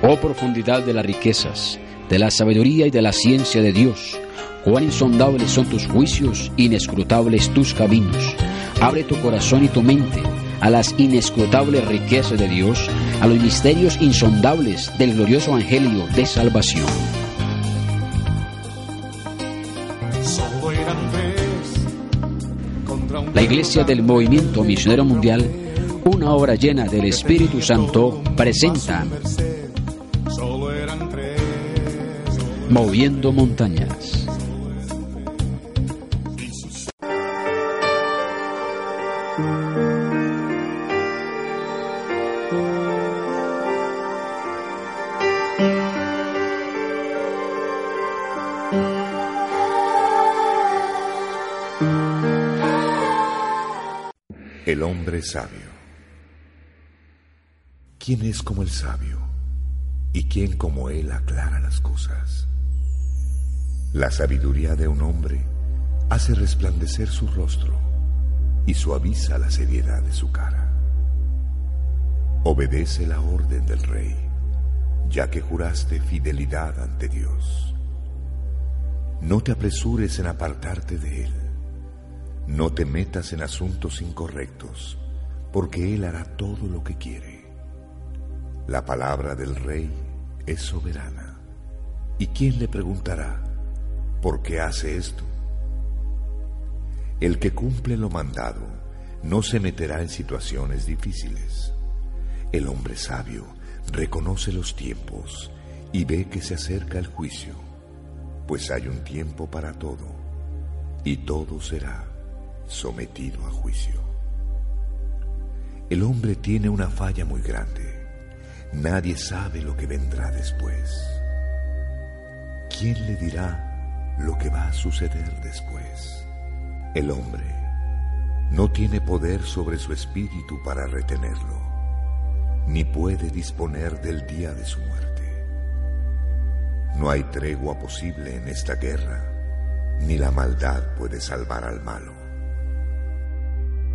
Oh profundidad de las riquezas, de la sabiduría y de la ciencia de Dios, cuán insondables son tus juicios, inescrutables tus caminos. Abre tu corazón y tu mente a las inescrutables riquezas de Dios, a los misterios insondables del glorioso Evangelio de salvación. La Iglesia del Movimiento Misionero Mundial, una obra llena del Espíritu Santo, presenta Moviendo Montañas. El hombre sabio. ¿Quién es como el sabio? ¿Y quién como él aclara las cosas? La sabiduría de un hombre hace resplandecer su rostro y suaviza la seriedad de su cara. Obedece la orden del rey, ya que juraste fidelidad ante Dios. No te apresures en apartarte de él. No te metas en asuntos incorrectos, porque él hará todo lo que quiere. La palabra del rey es soberana. ¿Y quién le preguntará? ¿Por qué hace esto? El que cumple lo mandado no se meterá en situaciones difíciles. El hombre sabio reconoce los tiempos y ve que se acerca el juicio, pues hay un tiempo para todo y todo será sometido a juicio. El hombre tiene una falla muy grande. Nadie sabe lo que vendrá después. ¿Quién le dirá lo que va a suceder después. El hombre no tiene poder sobre su espíritu para retenerlo, ni puede disponer del día de su muerte. No hay tregua posible en esta guerra, ni la maldad puede salvar al malo.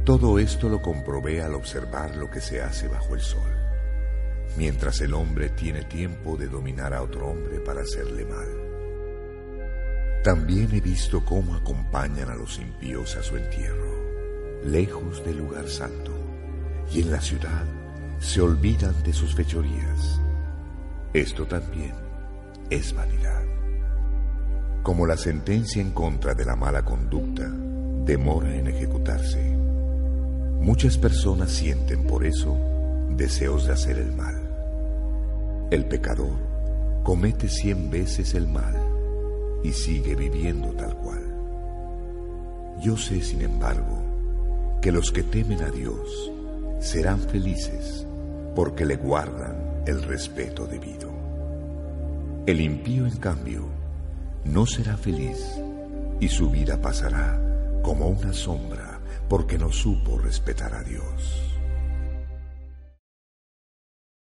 Todo esto lo comprobé al observar lo que se hace bajo el sol, mientras el hombre tiene tiempo de dominar a otro hombre para hacerle mal. También he visto cómo acompañan a los impíos a su entierro, lejos del lugar santo, y en la ciudad se olvidan de sus fechorías. Esto también es vanidad. Como la sentencia en contra de la mala conducta demora en ejecutarse, muchas personas sienten por eso deseos de hacer el mal. El pecador comete cien veces el mal y sigue viviendo tal cual. Yo sé, sin embargo, que los que temen a Dios serán felices porque le guardan el respeto debido. El impío, en cambio, no será feliz y su vida pasará como una sombra porque no supo respetar a Dios.